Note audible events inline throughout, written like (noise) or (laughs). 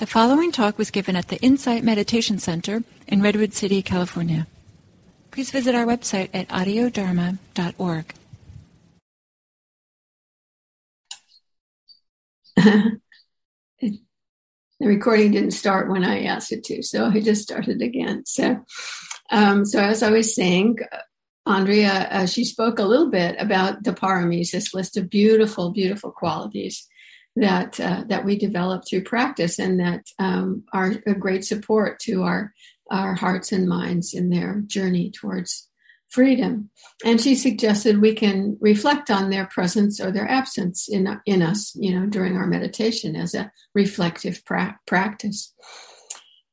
The following talk was given at the Insight Meditation Center in Redwood City, California. Please visit our website at audiodharma.org. (laughs) the recording didn't start when I asked it to, so I just started again. So, um, so as I was saying, Andrea, uh, she spoke a little bit about the paramis, this list of beautiful, beautiful qualities that uh, that we develop through practice and that um, are a great support to our our hearts and minds in their journey towards freedom. And she suggested we can reflect on their presence or their absence in in us, you know, during our meditation as a reflective pra- practice.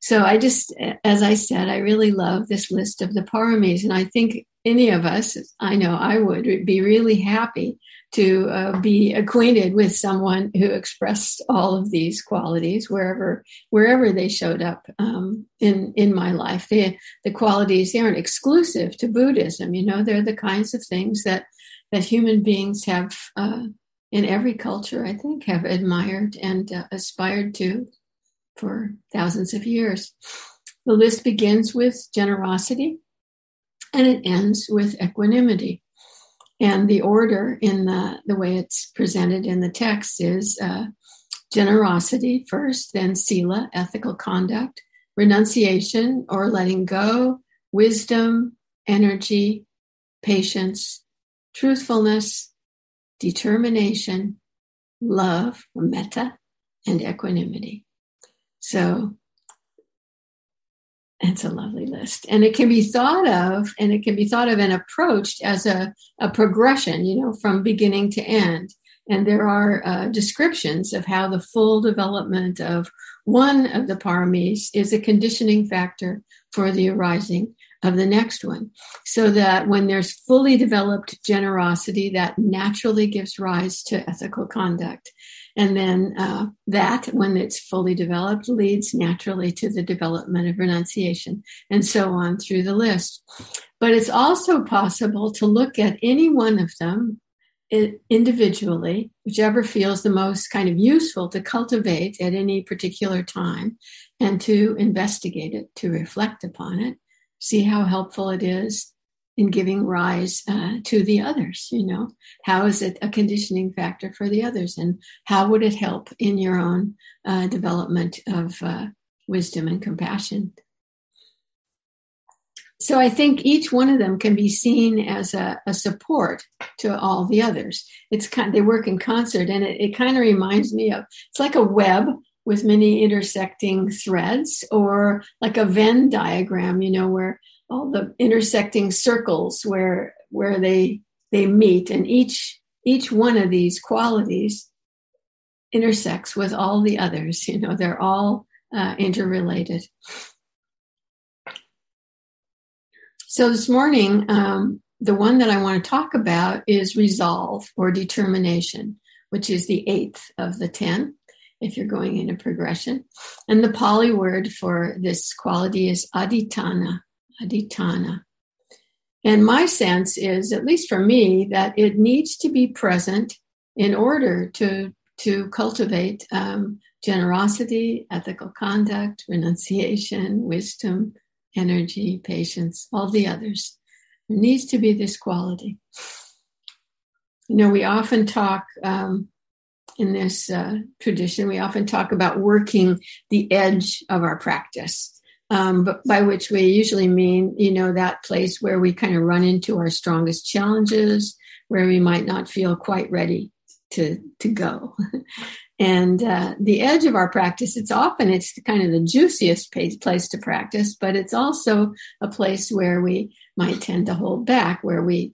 So I just, as I said, I really love this list of the paramis, and I think any of us, I know I would, be really happy to uh, be acquainted with someone who expressed all of these qualities wherever wherever they showed up um, in in my life. The the qualities they aren't exclusive to Buddhism. You know, they're the kinds of things that that human beings have uh, in every culture. I think have admired and uh, aspired to for thousands of years. The list begins with generosity and it ends with equanimity. And the order in the, the way it's presented in the text is uh, generosity first, then sila, ethical conduct, renunciation or letting go, wisdom, energy, patience, truthfulness, determination, love, metta, and equanimity. So it's a lovely list. And it can be thought of, and it can be thought of and approached as a, a progression, you know, from beginning to end. And there are uh, descriptions of how the full development of one of the paramis is a conditioning factor for the arising of the next one. So that when there's fully developed generosity, that naturally gives rise to ethical conduct. And then uh, that, when it's fully developed, leads naturally to the development of renunciation and so on through the list. But it's also possible to look at any one of them individually, whichever feels the most kind of useful to cultivate at any particular time, and to investigate it, to reflect upon it, see how helpful it is in giving rise uh, to the others you know? How is it a conditioning factor for the others? And how would it help in your own uh, development of uh, wisdom and compassion? So i think each one of them can be seen as a, a support to all the others. It's kind they work in concert and it, it kind of reminds me of it's like a web with many intersecting threads or like a venn diagram you know where all the intersecting circles where where they they meet and each each one of these qualities intersects with all the others you know they're all uh, interrelated. So this morning um, the one that i want to talk about is resolve or determination which is the eighth of the ten if you're going in a progression. And the pali word for this quality is adhitthana adhitthana. And my sense is, at least for me, that it needs to be present in order to, to cultivate um, generosity, ethical conduct, renunciation, wisdom, energy, patience, all the others. There needs to be this quality. You know, we often talk um, in this uh, tradition, we often talk about working the edge of our practice um, but by which we usually mean, you know, that place where we kind of run into our strongest challenges, where we might not feel quite ready to to go. (laughs) and uh, the edge of our practice, it's often it's kind of the juiciest place to practice, but it's also a place where we might tend to hold back, where we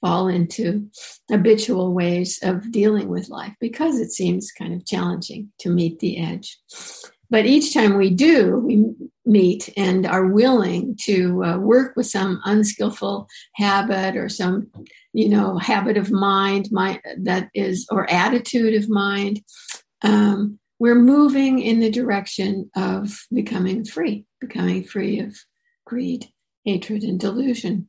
fall into habitual ways of dealing with life because it seems kind of challenging to meet the edge. But each time we do, we meet and are willing to uh, work with some unskillful habit or some, you know, habit of mind, mind that is, or attitude of mind, um, we're moving in the direction of becoming free, becoming free of greed, hatred, and delusion.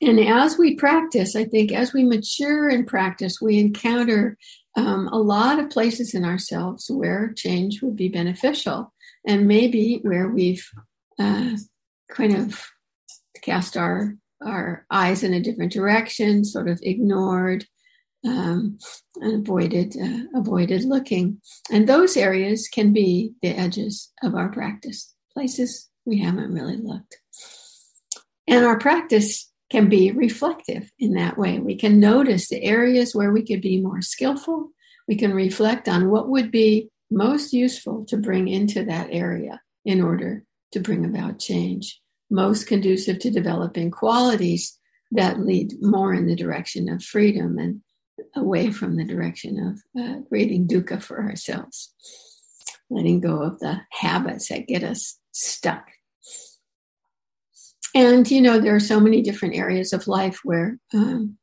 and as we practice, I think as we mature in practice, we encounter um, a lot of places in ourselves where change would be beneficial, and maybe where we've uh, kind of cast our our eyes in a different direction, sort of ignored um, and avoided uh, avoided looking. And those areas can be the edges of our practice, places we haven't really looked. And our practice can be reflective in that way. We can notice the areas where we could be more skillful. We can reflect on what would be most useful to bring into that area in order to bring about change, most conducive to developing qualities that lead more in the direction of freedom and away from the direction of uh, creating dukkha for ourselves, letting go of the habits that get us stuck. And you know there are so many different areas of life where um,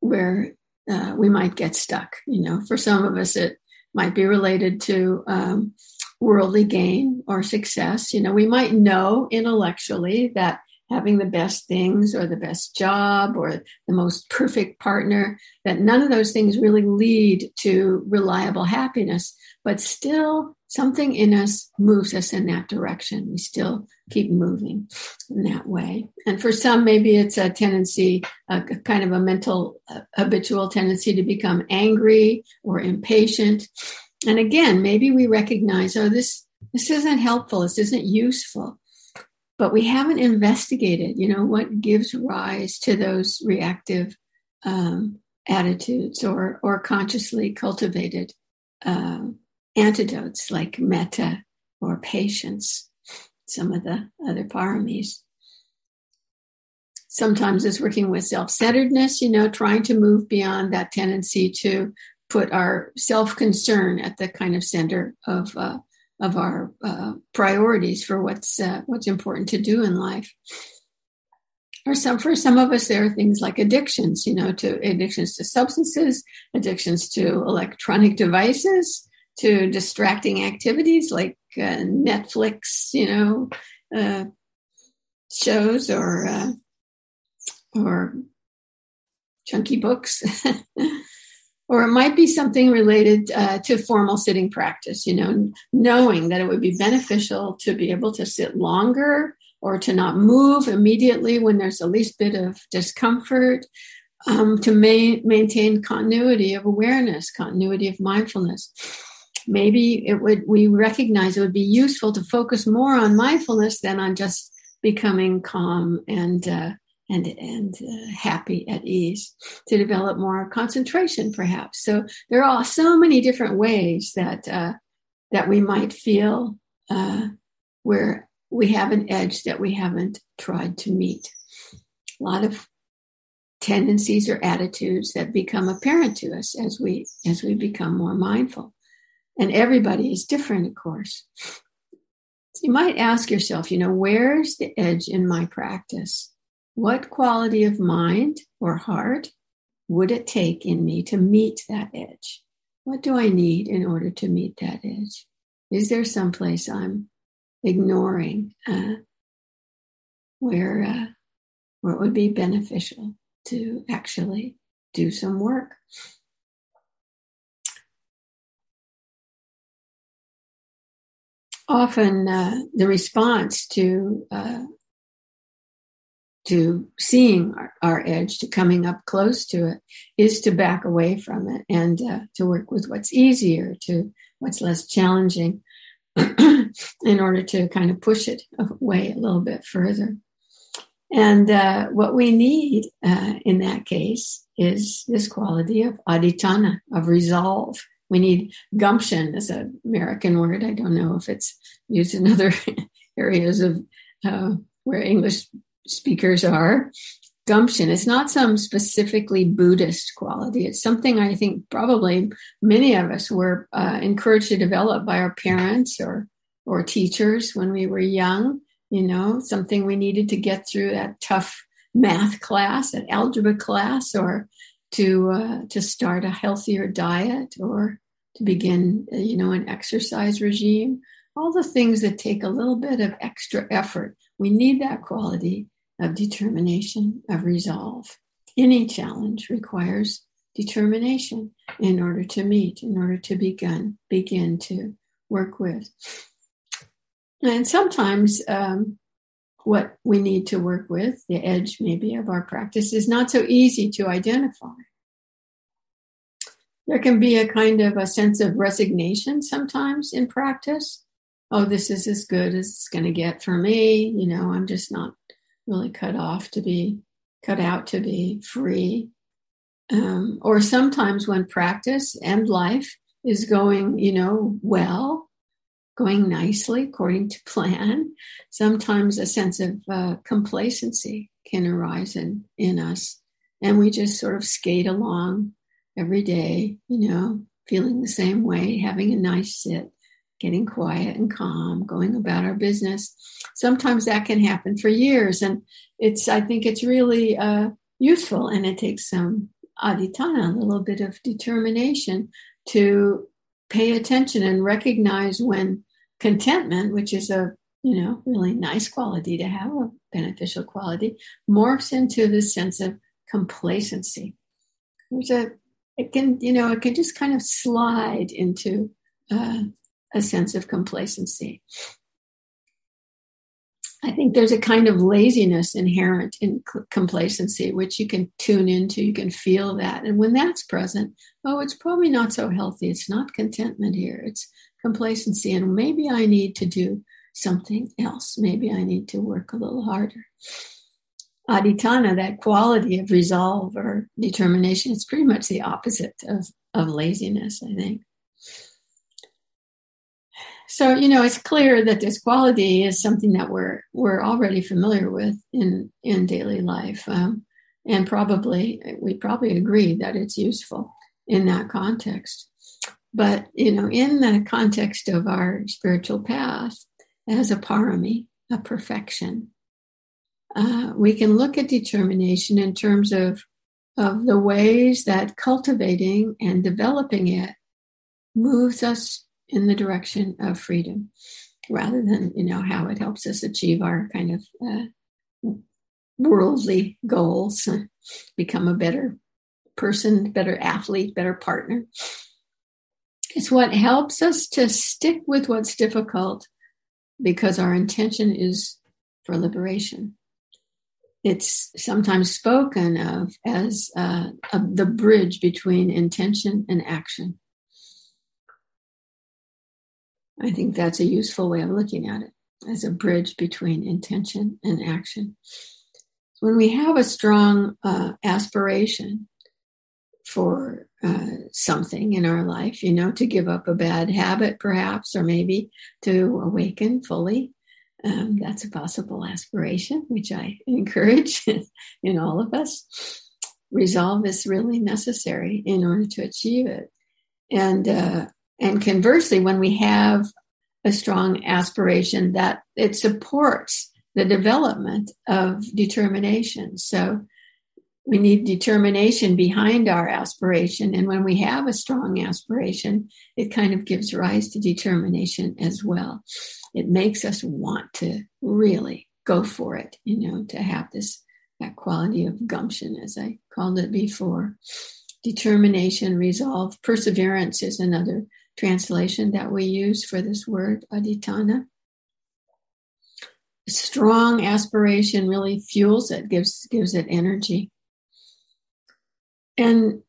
where uh, we might get stuck. You know for some of us it might be related to um, worldly gain or success. You know we might know intellectually that having the best things or the best job or the most perfect partner that none of those things really lead to reliable happiness but still something in us moves us in that direction. We still keep moving in that way. And for some, maybe it's a tendency, a, kind of a mental, uh, habitual tendency to become angry or impatient. And again, maybe we recognize, oh, this this isn't helpful. This isn't useful. But we haven't investigated, you know, what gives rise to those reactive um, attitudes or or consciously cultivated um, antidotes like metta or patience, some of the other paramis. Sometimes it's working with self centeredness, you know, trying to move beyond that tendency to put our self concern at the kind of center of. Uh, of our uh, priorities for what's uh, what's important to do in life. Or some for some of us, there are things like addictions, you know, to addictions to substances, addictions to electronic devices, to distracting activities like uh, Netflix, you know, uh, shows or uh, or chunky books. (laughs) or it might be something related uh, to formal sitting practice, you know, knowing that it would be beneficial to be able to sit longer or to not move immediately when there's the least bit of discomfort, um, to ma- maintain continuity of awareness, continuity of mindfulness. Maybe it would we recognize it would be useful to focus more on mindfulness than on just becoming calm and uh, and and uh, happy at ease to develop more concentration perhaps so there are so many different ways that uh, that we might feel uh, where we have an edge that we haven't tried to meet a lot of tendencies or attitudes that become apparent to us as we as we become more mindful and everybody is different, of course. So you might ask yourself, you know, where's the edge in my practice? What quality of mind or heart would it take in me to meet that edge? What do I need in order to meet that edge? Is there some place I'm ignoring uh, where uh, where it would be beneficial to actually do some work? often uh, the response to uh, to seeing our, our, edge, to coming up close to it, is to back away from it and uh, to work with what's easier, to what's less challenging, (clears throat) in order to kind of push it away a little bit further. And uh, what we need uh, in that case is this quality of adhitthana, of resolve, we need gumption as an American word. I don't know if it's used in other (laughs) areas of uh, where English speakers are. Gumption It's not some specifically Buddhist quality. It's something I think probably many of us were uh, encouraged to develop by our parents or or teachers when we were young. You know, something we needed to get through that tough math class, that algebra class, or to uh, to start a healthier diet or to begin, uh, you know, an exercise regime. All the things that take a little bit of extra effort. We need that quality of determination, of resolve. Any challenge requires determination in order to meet, in order to begin, begin to work with. And sometimes um, what we need to work with, the edge maybe of our practice, is not so easy to identify. There can be a kind of a sense of resignation sometimes in practice. Oh, this is as good as it's going to get for me. You know, I'm just not really cut off to be cut out to be free. Um, or sometimes when practice and life is going, you know, well, going nicely according to plan, sometimes a sense of uh, complacency can arise in, in us. And we just sort of skate along every day, you know, feeling the same way, having a nice sit, getting quiet and calm, going about our business. Sometimes that can happen for years. And it's, I think it's really uh, useful and it takes some adhitthana, a little bit of determination to pay attention and recognize when contentment, which is a you know really nice quality to have, a beneficial quality, morphs into this sense of complacency. There's a it can you know it can just kind of slide into uh, a sense of complacency. I think there's a kind of laziness inherent in complacency, which you can tune into. You can feel that. And when that's present, oh, it's probably not so healthy. It's not contentment here. It's complacency. And maybe I need to do something else. Maybe I need to work a little harder. Adhitthana, that quality of resolve or determination, it's pretty much the opposite of, of laziness, I think. So, you know, it's clear that this quality is something that we're we're already familiar with in in daily life, um, and probably we probably agree that it's useful in that context. But you know, in the context of our spiritual path, as a parami, a perfection, uh, we can look at determination in terms of of the ways that cultivating and developing it moves us in the direction of freedom rather than you know how it helps us achieve our kind of uh, worldly goals (laughs) become a better person better athlete better partner. It's what helps us to stick with what's difficult because our intention is for liberation. It's sometimes spoken of as uh, the bridge between intention and action I think that's a useful way of looking at it as a bridge between intention and action. When we have a strong uh, aspiration for uh, something in our life, you know, to give up a bad habit perhaps, or maybe to awaken fully, um, that's a possible aspiration, which I (laughs) encourage in all of us. Resolve is really necessary in order to achieve it. And uh, and conversely, when we have a strong aspiration, that it supports the development of determination. So we need determination behind our aspiration. And when we have a strong aspiration, it kind of gives rise to determination as well. It makes us want to really go for it, you know, to have this that quality of gumption, as I called it before. Determination, resolve, perseverance is another translation that we use for this word, adhitthana. Strong aspiration really fuels it, gives gives it energy. And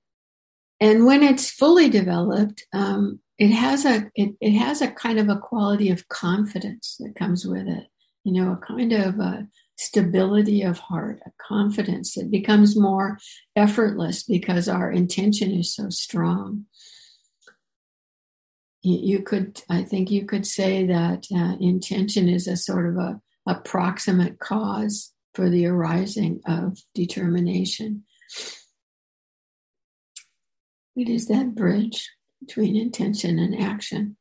and when it's fully developed, um, it has a it, it has a kind of a quality of confidence that comes with it. You know, a kind of a stability of heart, a confidence. It becomes more effortless because our intention is so strong you could, I think you could say that uh, intention is a sort of a, a proximate cause for the arising of determination. It is that bridge between intention and action.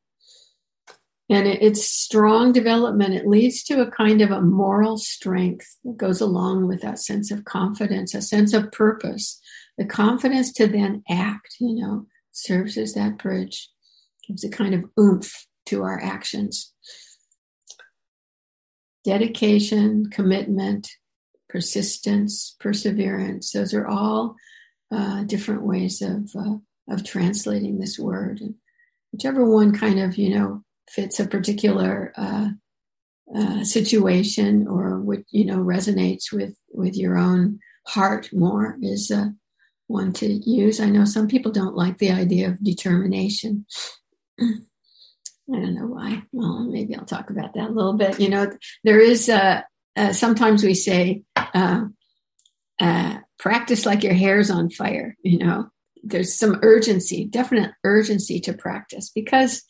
And it, it's strong development. It leads to a kind of a moral strength that goes along with that sense of confidence, a sense of purpose. The confidence to then act, you know, serves as that bridge gives a kind of oomph to our actions. Dedication, commitment, persistence, perseverance. Those are all uh, different ways of uh, of translating this word, and whichever one kind of you know fits a particular uh, uh situation or what you know resonates with with your own heart more is uh, one to use. I know some people don't like the idea of determination. I don't know why. Well, maybe I'll talk about that a little bit. You know, there is uh, uh, sometimes we say uh, uh, practice like your hair's on fire. You know, there's some urgency, definite urgency to practice because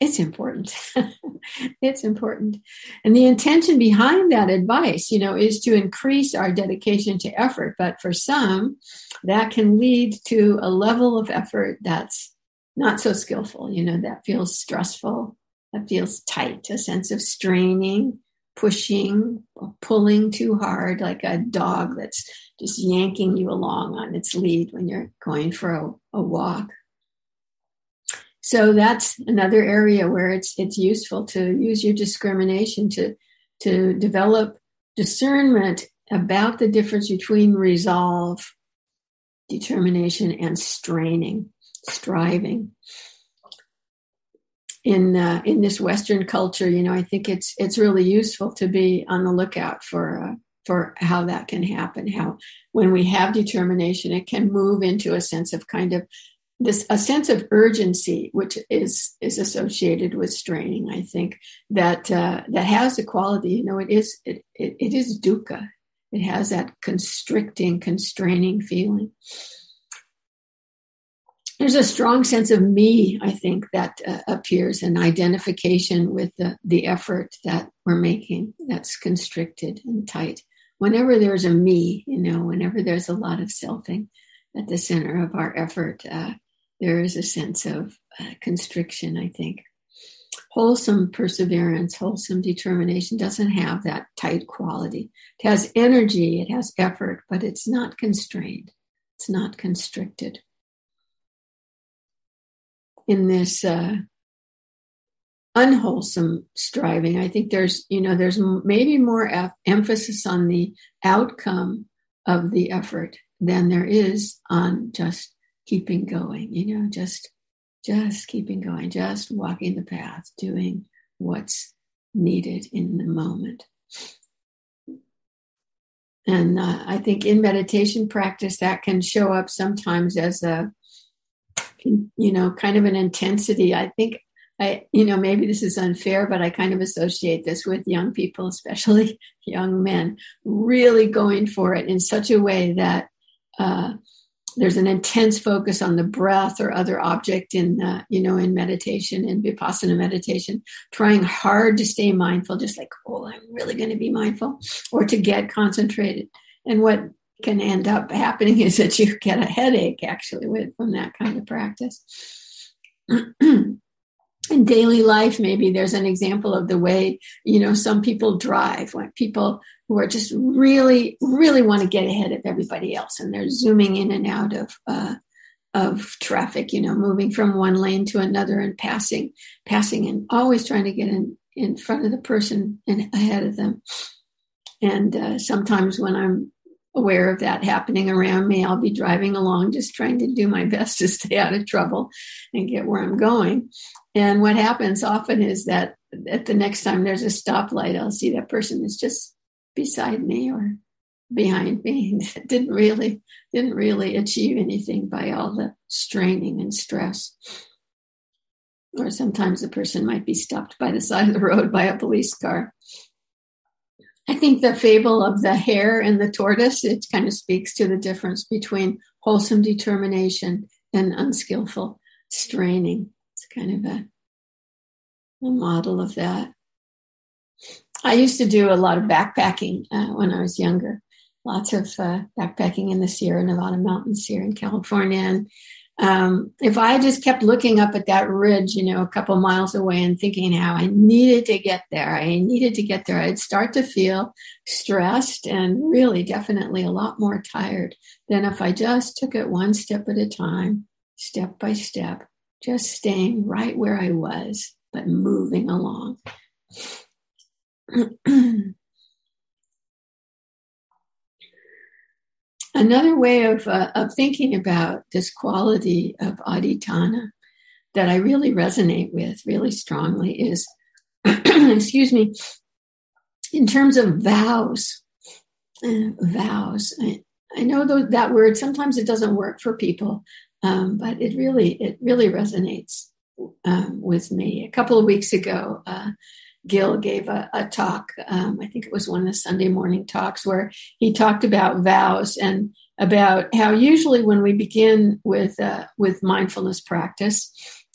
it's important. (laughs) it's important. And the intention behind that advice, you know, is to increase our dedication to effort. But for some, that can lead to a level of effort that's not so skillful, you know, that feels stressful, that feels tight, a sense of straining, pushing, pulling too hard, like a dog that's just yanking you along on its lead when you're going for a, a walk. So that's another area where it's it's useful to use your discrimination to to develop discernment about the difference between resolve, determination, and straining striving in uh, in this Western culture. You know, I think it's it's really useful to be on the lookout for uh, for how that can happen. How when we have determination, it can move into a sense of kind of this a sense of urgency, which is is associated with straining. I think that uh, that has a quality. You know, it is it, it, it is dukkha. It has that constricting, constraining feeling there's a strong sense of me, I think, that uh, appears an identification with the, the effort that we're making that's constricted and tight. Whenever there's a me, you know, whenever there's a lot of selfing at the center of our effort, uh, there is a sense of uh, constriction, I think. Wholesome perseverance, wholesome determination doesn't have that tight quality. It has energy, it has effort, but it's not constrained, it's not constricted in this uh, unwholesome striving. I think there's, you know, there's maybe more f- emphasis on the outcome of the effort than there is on just keeping going, you know, just just keeping going, just walking the path, doing what's needed in the moment. And uh, I think in meditation practice, that can show up sometimes as a you know, kind of an intensity. I think I, you know, maybe this is unfair, but I kind of associate this with young people, especially (laughs) young men, really going for it in such a way that uh, there's an intense focus on the breath or other object in, uh, you know, in meditation, in vipassana meditation, trying hard to stay mindful, just like, oh, I'm really going to be mindful, or to get concentrated. And what can end up happening is that you get a headache actually with from that kind of practice. (clears throat) in daily life, maybe there's an example of the way, you know, some people drive, like people who are just really, really want to get ahead of everybody else and they're zooming in and out of, uh, of traffic, you know, moving from one lane to another and passing, passing and always trying to get in, in front of the person and ahead of them. And uh, sometimes when I'm aware of that happening around me. I'll be driving along just trying to do my (laughs) best to stay out of trouble and get where I'm going. And what happens often is that at the next time there's a stoplight, I'll see that person is just beside me or behind me. (laughs) didn't really didn't really achieve anything by all the straining and stress. Or sometimes a person might be stopped by the side of the road by a police car. I think the fable of the hare and the tortoise, it kind of speaks to the difference between wholesome determination and unskillful straining. It's kind of a, a model of that. I used to do a lot of backpacking uh, when I was younger, lots of uh, backpacking in the Sierra Nevada mountains here in California. And um, if I just kept looking up at that ridge, you know, a couple miles away and thinking how I needed to get there, I needed to get there, I'd start to feel stressed and really definitely a lot more tired than if I just took it one step at a time, step by step, just staying right where I was, but moving along. (clears throat) another way of, uh, of thinking about this quality of adhitthana that I really resonate with really strongly is, (clears throat) excuse me, in terms of vows. Uh, vows. I, I know th- that word sometimes it doesn't work for people, um, but it really it really resonates um, with me. A couple of weeks ago, uh, Gil gave a, a talk. Um, I think it was one of the Sunday morning talks where he talked about vows and about how usually when we begin with uh, with mindfulness practice,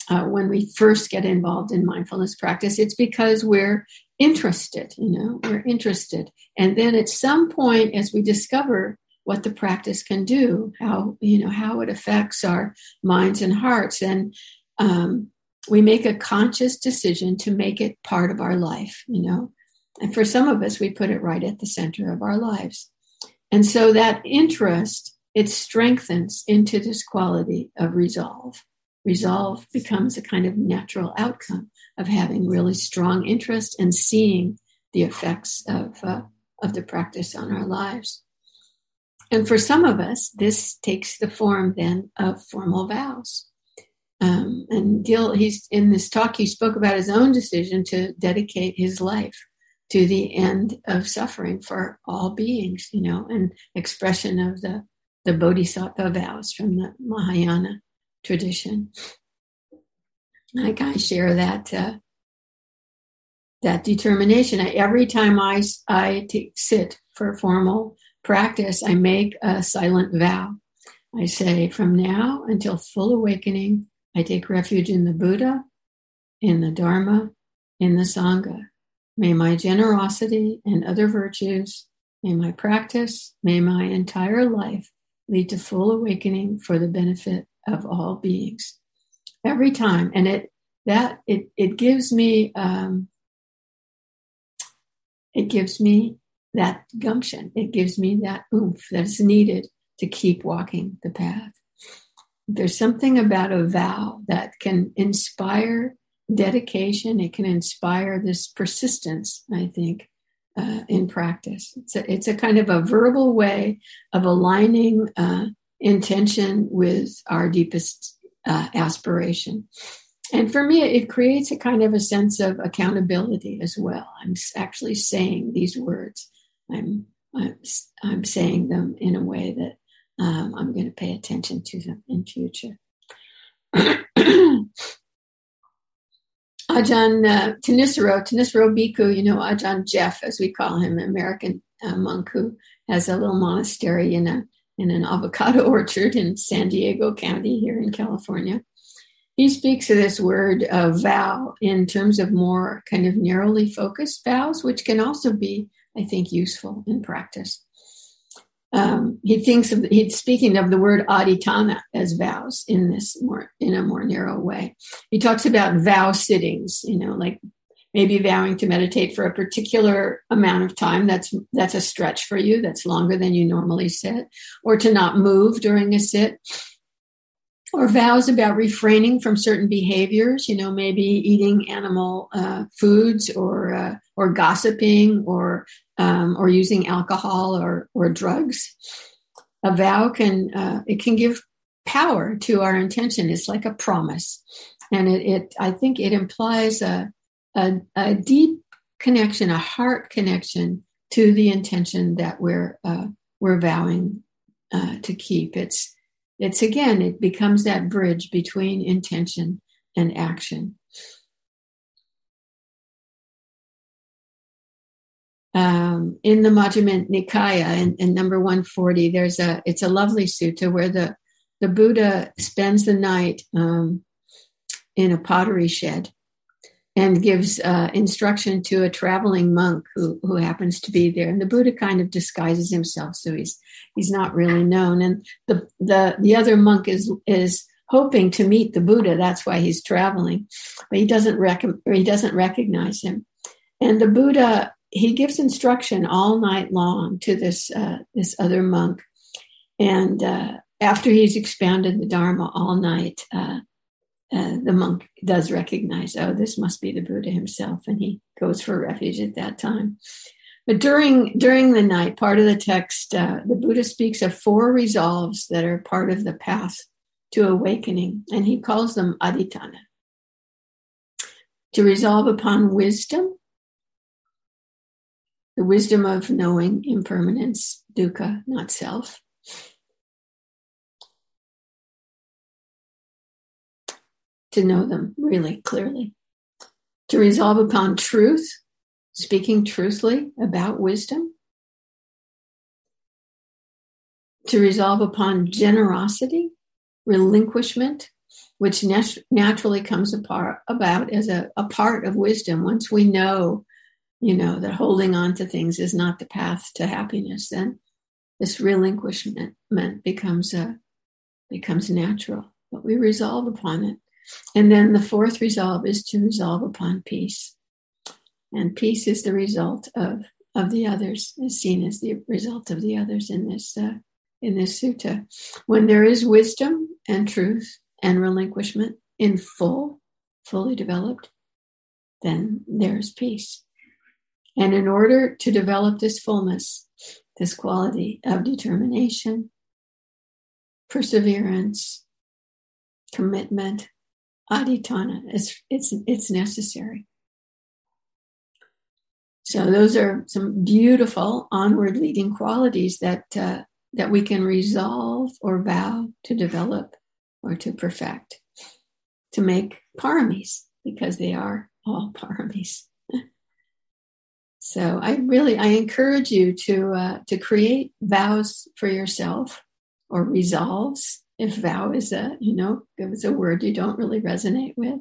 uh, when we first get involved in mindfulness practice, it's because we're interested. You know, we're interested, and then at some point, as we discover what the practice can do, how you know how it affects our minds and hearts, and um, we make a conscious decision to make it part of our life, you know. And for some of us, we put it right at the center of our lives. And so that interest, it strengthens into this quality of resolve. Resolve becomes a kind of natural outcome of having really strong interest and seeing the effects of, uh, of the practice on our lives. And for some of us, this takes the form then of formal vows. Um, and Gil, he's in this talk, he spoke about his own decision to dedicate his life to the end of suffering for all beings, you know, an expression of the, the bodhisattva vows from the Mahayana tradition. Like I share that uh, that determination. I, every time I I t- sit for formal practice, I make a silent vow. I say, from now until full awakening, I take refuge in the Buddha, in the Dharma, in the Sangha. May my generosity and other virtues, may my practice, may my entire life lead to full awakening for the benefit of all beings. Every time, and it that it it gives me um, it gives me that gumption. It gives me that oomph that's needed to keep walking the path there's something about a vow that can inspire dedication. It can inspire this persistence, I think, uh, in practice. It's a, it's a kind of a verbal way of aligning uh, intention with our deepest uh, aspiration. And for me, it creates a kind of a sense of accountability as well. I'm actually saying these words. I'm, I'm, I'm saying them in a way that um, I'm going to pay attention to them in future. Ajahn uh, Thanissaro, Thanissaro Bhikkhu, you know, Ajahn Geoff, as we call him, American uh, monk who has a little monastery in a in an avocado (laughs) orchard in San Diego County here in California. He speaks of this word uh, vow in terms of more kind of narrowly focused vows, which can also be, I think, useful in practice um, he thinks of he's speaking of the word adhitthana as vows in this more in a more narrow way. He talks about vow sittings, you know, like maybe vowing to meditate for a particular amount of time. That's that's a stretch for you. That's longer than you normally sit, or to not move during a sit. Or vows about refraining from certain behaviors, you know, maybe eating animal uh, foods or uh, or gossiping or um, or using alcohol or, or drugs. A vow can uh, it can give power to our intention. It's like a promise, and it, it I think it implies a, a, a deep connection, a heart connection to the intention that we're uh, we're vowing uh, to keep. It's it's again it becomes that bridge between intention and action. Um, in the Majjhima Nikaya in, in, number 140, there's a it's a lovely sutta where the the Buddha spends the night um, in a pottery shed and gives uh, instruction to a traveling monk who who happens to be there. And the Buddha kind of disguises himself, so he's he's not really known. And the the the other monk is is hoping to meet the Buddha. That's why he's traveling, but he doesn't rec- he doesn't recognize him. And the Buddha he gives instruction all night long to this uh, this other monk, and uh, after he's expounded the Dharma all night, uh, uh, the monk does recognize, oh, this must be the Buddha himself, and he goes for refuge at that time. But during during the night, part of the text, uh, the Buddha speaks of four resolves that are part of the path to awakening, and he calls them adhitthana. To resolve upon wisdom, the wisdom of knowing impermanence, dukkha, not self. To know them really clearly. To resolve upon truth, speaking truthfully about wisdom. To resolve upon generosity, relinquishment, which nat- naturally comes apart, about as a, a part of wisdom. Once we know, you know, that holding on to things is not the path to happiness, then this relinquishment becomes a becomes natural. But we resolve upon it. And then the fourth resolve is to resolve upon peace. And peace is the result of, of the others, is seen as the result of the others in this uh, in this sutta. When there is wisdom and truth and relinquishment in full, fully developed, then there is peace. And in order to develop this fullness, this quality of determination, perseverance, commitment, adhitthana, it's, it's, it's necessary. So those are some beautiful onward leading qualities that uh, that we can resolve or vow to develop or to perfect, to make paramis, because they are all (laughs) paramis. So I really I encourage you to uh, to create vows for yourself or resolves. If vow is a you know if it's a word you don't really resonate with,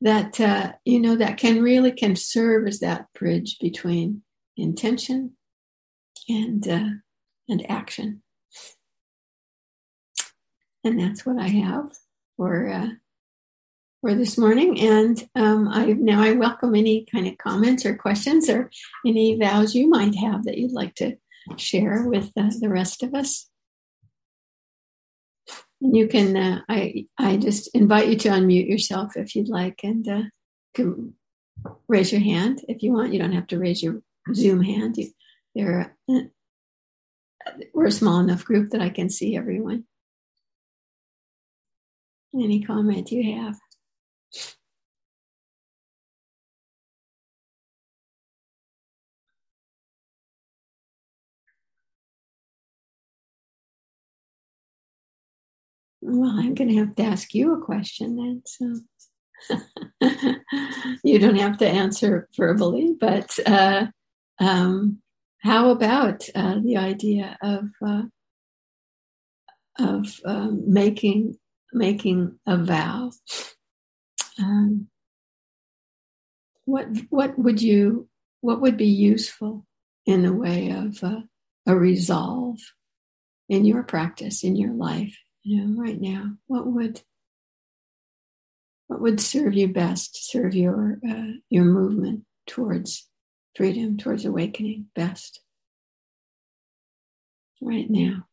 that uh, you know that can really can serve as that bridge between intention and uh, and action. And that's what I have for uh, for this morning. And um, I now I welcome any kind of comments or questions or any vows you might have that you'd like to share with uh, the rest of us. And you can uh, I I just invite you to unmute yourself if you'd like, and uh, can raise your hand if you want. You don't have to raise your Zoom hand. You, there, uh, we're a small enough group that I can see everyone. Any comment you have? Well, I'm going to have to ask you a question then. So (laughs) you don't have to answer verbally, but uh, um, how about uh, the idea of uh, of um, making making a vow? Um, what what would you what would be useful in the way of uh, a resolve in your practice in your life? You know, right now, what would what would serve you best? Serve your uh, your movement towards freedom, towards awakening best right now,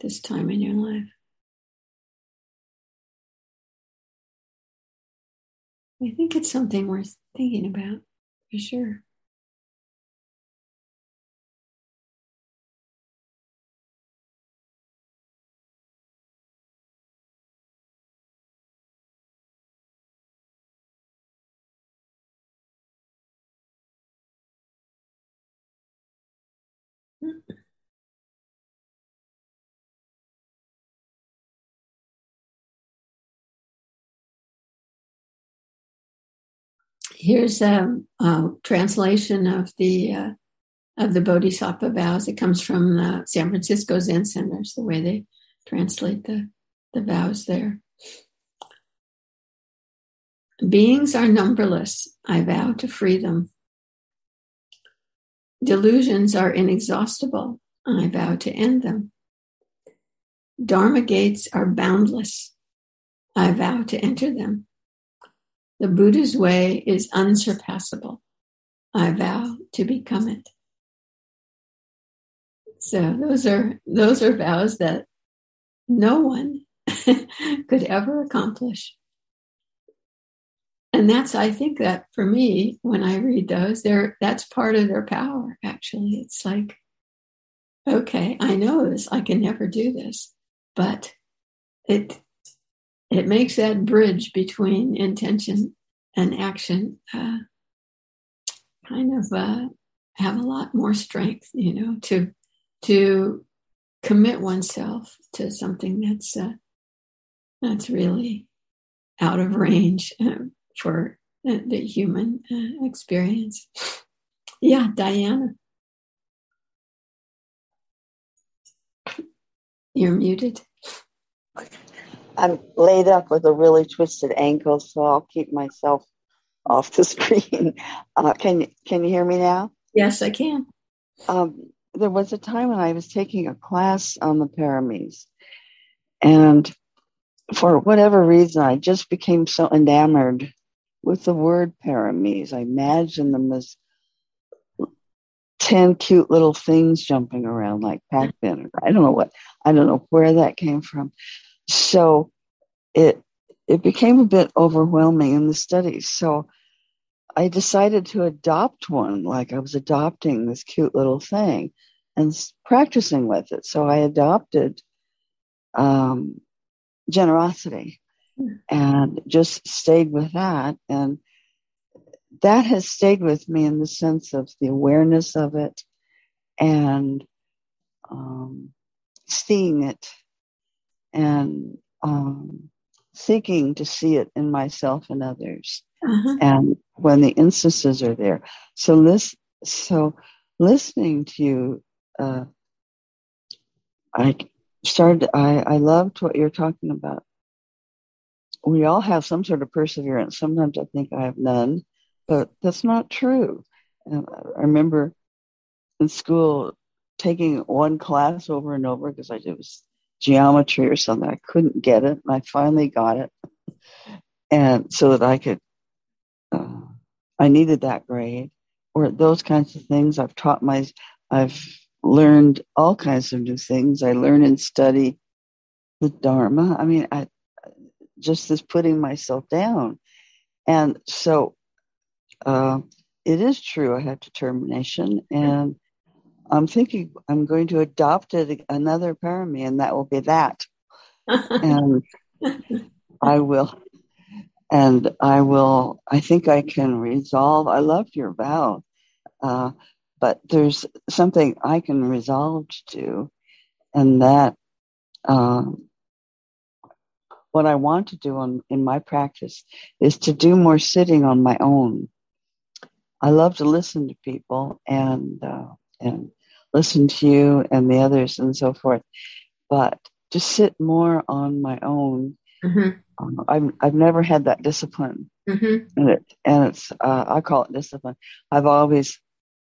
this time in your life. I think it's something worth thinking about for sure. Here's a, a translation of the uh, of the Bodhisattva vows. It comes from the San Francisco Zen Centers, the way they translate the, the vows there. Beings are numberless. I vow to free them. Delusions are inexhaustible. I vow to end them. Dharma gates are boundless. I vow to enter them. The Buddha's way is unsurpassable. I vow to become it. So those are those are vows that no one (laughs) could ever accomplish and that's I think that for me when I read those, there that's part of their power. Actually, it's like, okay, I know this. I can never do this, but it it makes that bridge between intention and action uh, kind of uh, have a lot more strength. You know, to to commit oneself to something that's uh, that's really out of range uh, for the, the human uh, experience. Yeah, Diana. You're muted. I'm laid up with a really twisted ankle, so I'll keep myself off the (laughs) screen. Uh, can can you hear me now? Yes, I can. Um, there was a time when I was taking a class on the paramis, and for whatever reason, I just became so enamored with the word paramis. I imagined them as 10 cute little things jumping around like Pac-Man. I don't know what, I don't know where that came from. So it, it became a bit overwhelming in the studies. So I decided to adopt one, like I was adopting this cute little thing and practicing with it. So I adopted um, generosity and just stayed with that. And that has stayed with me in the sense of the awareness of it and um, seeing it and um, seeking to see it in myself and others. Uh-huh. And when the instances are there, so this, so listening to you, uh, I started. I I loved what you're talking about we all have some sort of perseverance. Sometimes I think I have none, but that's not true. And I remember in school taking one class over and over because I it was geometry or something. I couldn't get it, and I finally got it, and so that I could. Uh, I needed that grade, or those kinds of things. I've taught my. I've learned all kinds of new things. I learn and study the Dharma. I mean, I, just as putting myself down. And so uh, it is true. I have determination, and I'm thinking I'm going to adopt it, another parami, and that will be that. and (laughs) I will, and I will. I think I can resolve. I love your vow, uh, but there's something I can resolve to do, and that um, what I want to do on, in my practice is to do more sitting on my own. I love to listen to people and uh, and listen to you and the others and so forth, but to sit more on my own. Mm-hmm. Um, I've I've never had that discipline, mm-hmm. and it and it's uh, I call it discipline. I've always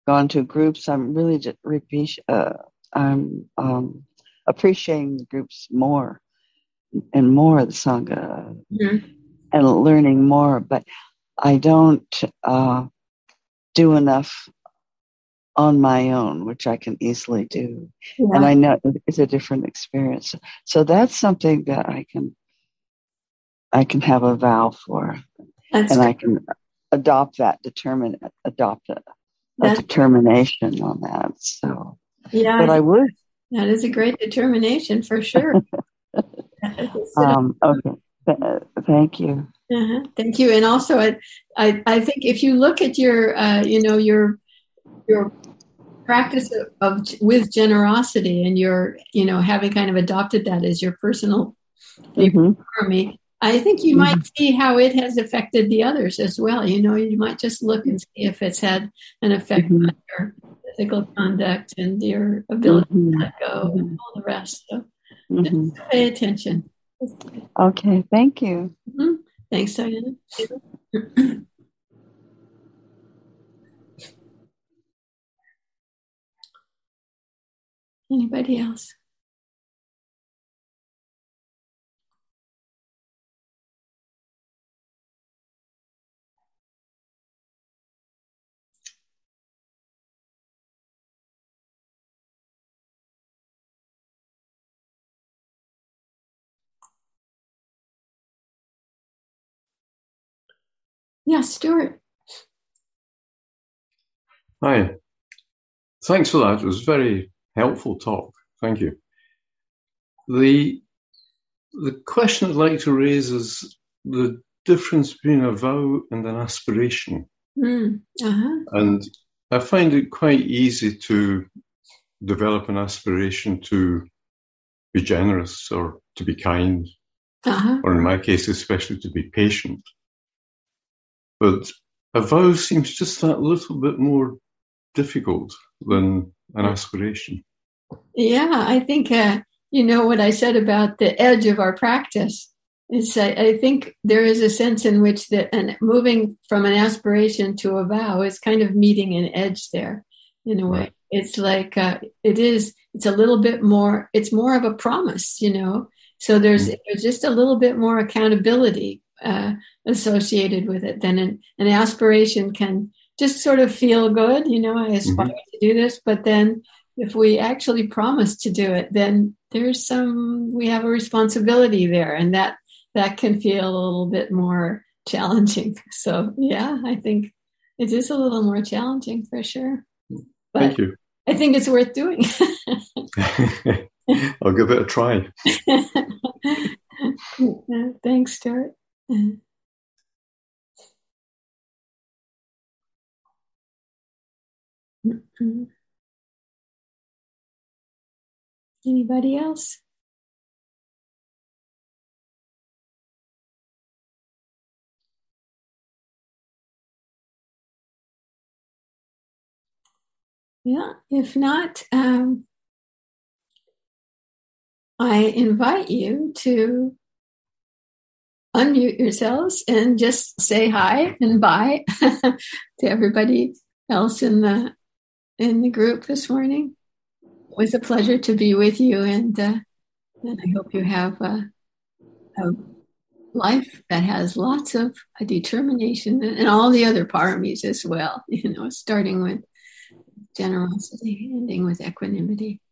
gone to groups. I'm really just repeat. Uh, I'm um, appreciating the groups more and more of the Sangha mm-hmm. and learning more, but I don't uh, do enough on my own, which I can easily do. Yeah. And I know it's a different experience. So that's something that I can I can have a vow for. That's and good. I can adopt that, determine adopt a, a determination on that. So yeah, but I would. That is a great determination for sure. (laughs) um, okay. Thank you. Uh-huh. Thank you. And also, I, I, I, think if you look at your, uh, you know, your, your practice of, of, with generosity, and your, you know, having kind of adopted that as your personal mm-hmm. me, I think you mm-hmm. might see how it has affected the others as well. You know, you might just look and see if it's had an effect mm-hmm. on your ethical conduct and your ability to let go and all the rest. So Mm-hmm. pay attention. Okay, thank you. Mm-hmm. Thanks, Diana. (sniffs) (sniffs) Anybody else? Yeah, Stuart. Hi. Thanks for that. It was very helpful talk. Thank you. The the question I'd like to raise is the difference between a vow and an aspiration. Mm, uh-huh. And I find it quite easy to develop an aspiration to be generous or to be kind, uh-huh. or in my case, especially to be patient. But a vow seems just that little bit more difficult than an aspiration. Yeah, I think, uh, you know, what I said about the edge of our practice is I, I think there is a sense in which that and moving from an aspiration to a vow is kind of meeting an edge there in a way. Right. It's like uh, it is. It's a little bit more. It's more of a promise, you know. So there's mm-hmm. there's just a little bit more accountability uh, associated with it than an, an aspiration can just sort of feel good. You know, I aspire mm-hmm. to do this, but then if we actually promise to do it, then there's some we have a responsibility there, and that that can feel a little bit more (laughs) challenging. So yeah, I think it is a little more challenging for sure. But Thank you. I think it's worth doing. (laughs) I'll give it a try. (laughs) Thanks, Stuart. Mm-hmm. Anybody else? Yeah, if not, um, I invite you to unmute yourselves and just say hi and bye (laughs) to everybody else in the in the group this morning. It was a pleasure to be with you, and uh, and I hope you have a, a life that has lots of determination and all the other paramis as well. (laughs) You know, starting with generosity, ending with equanimity.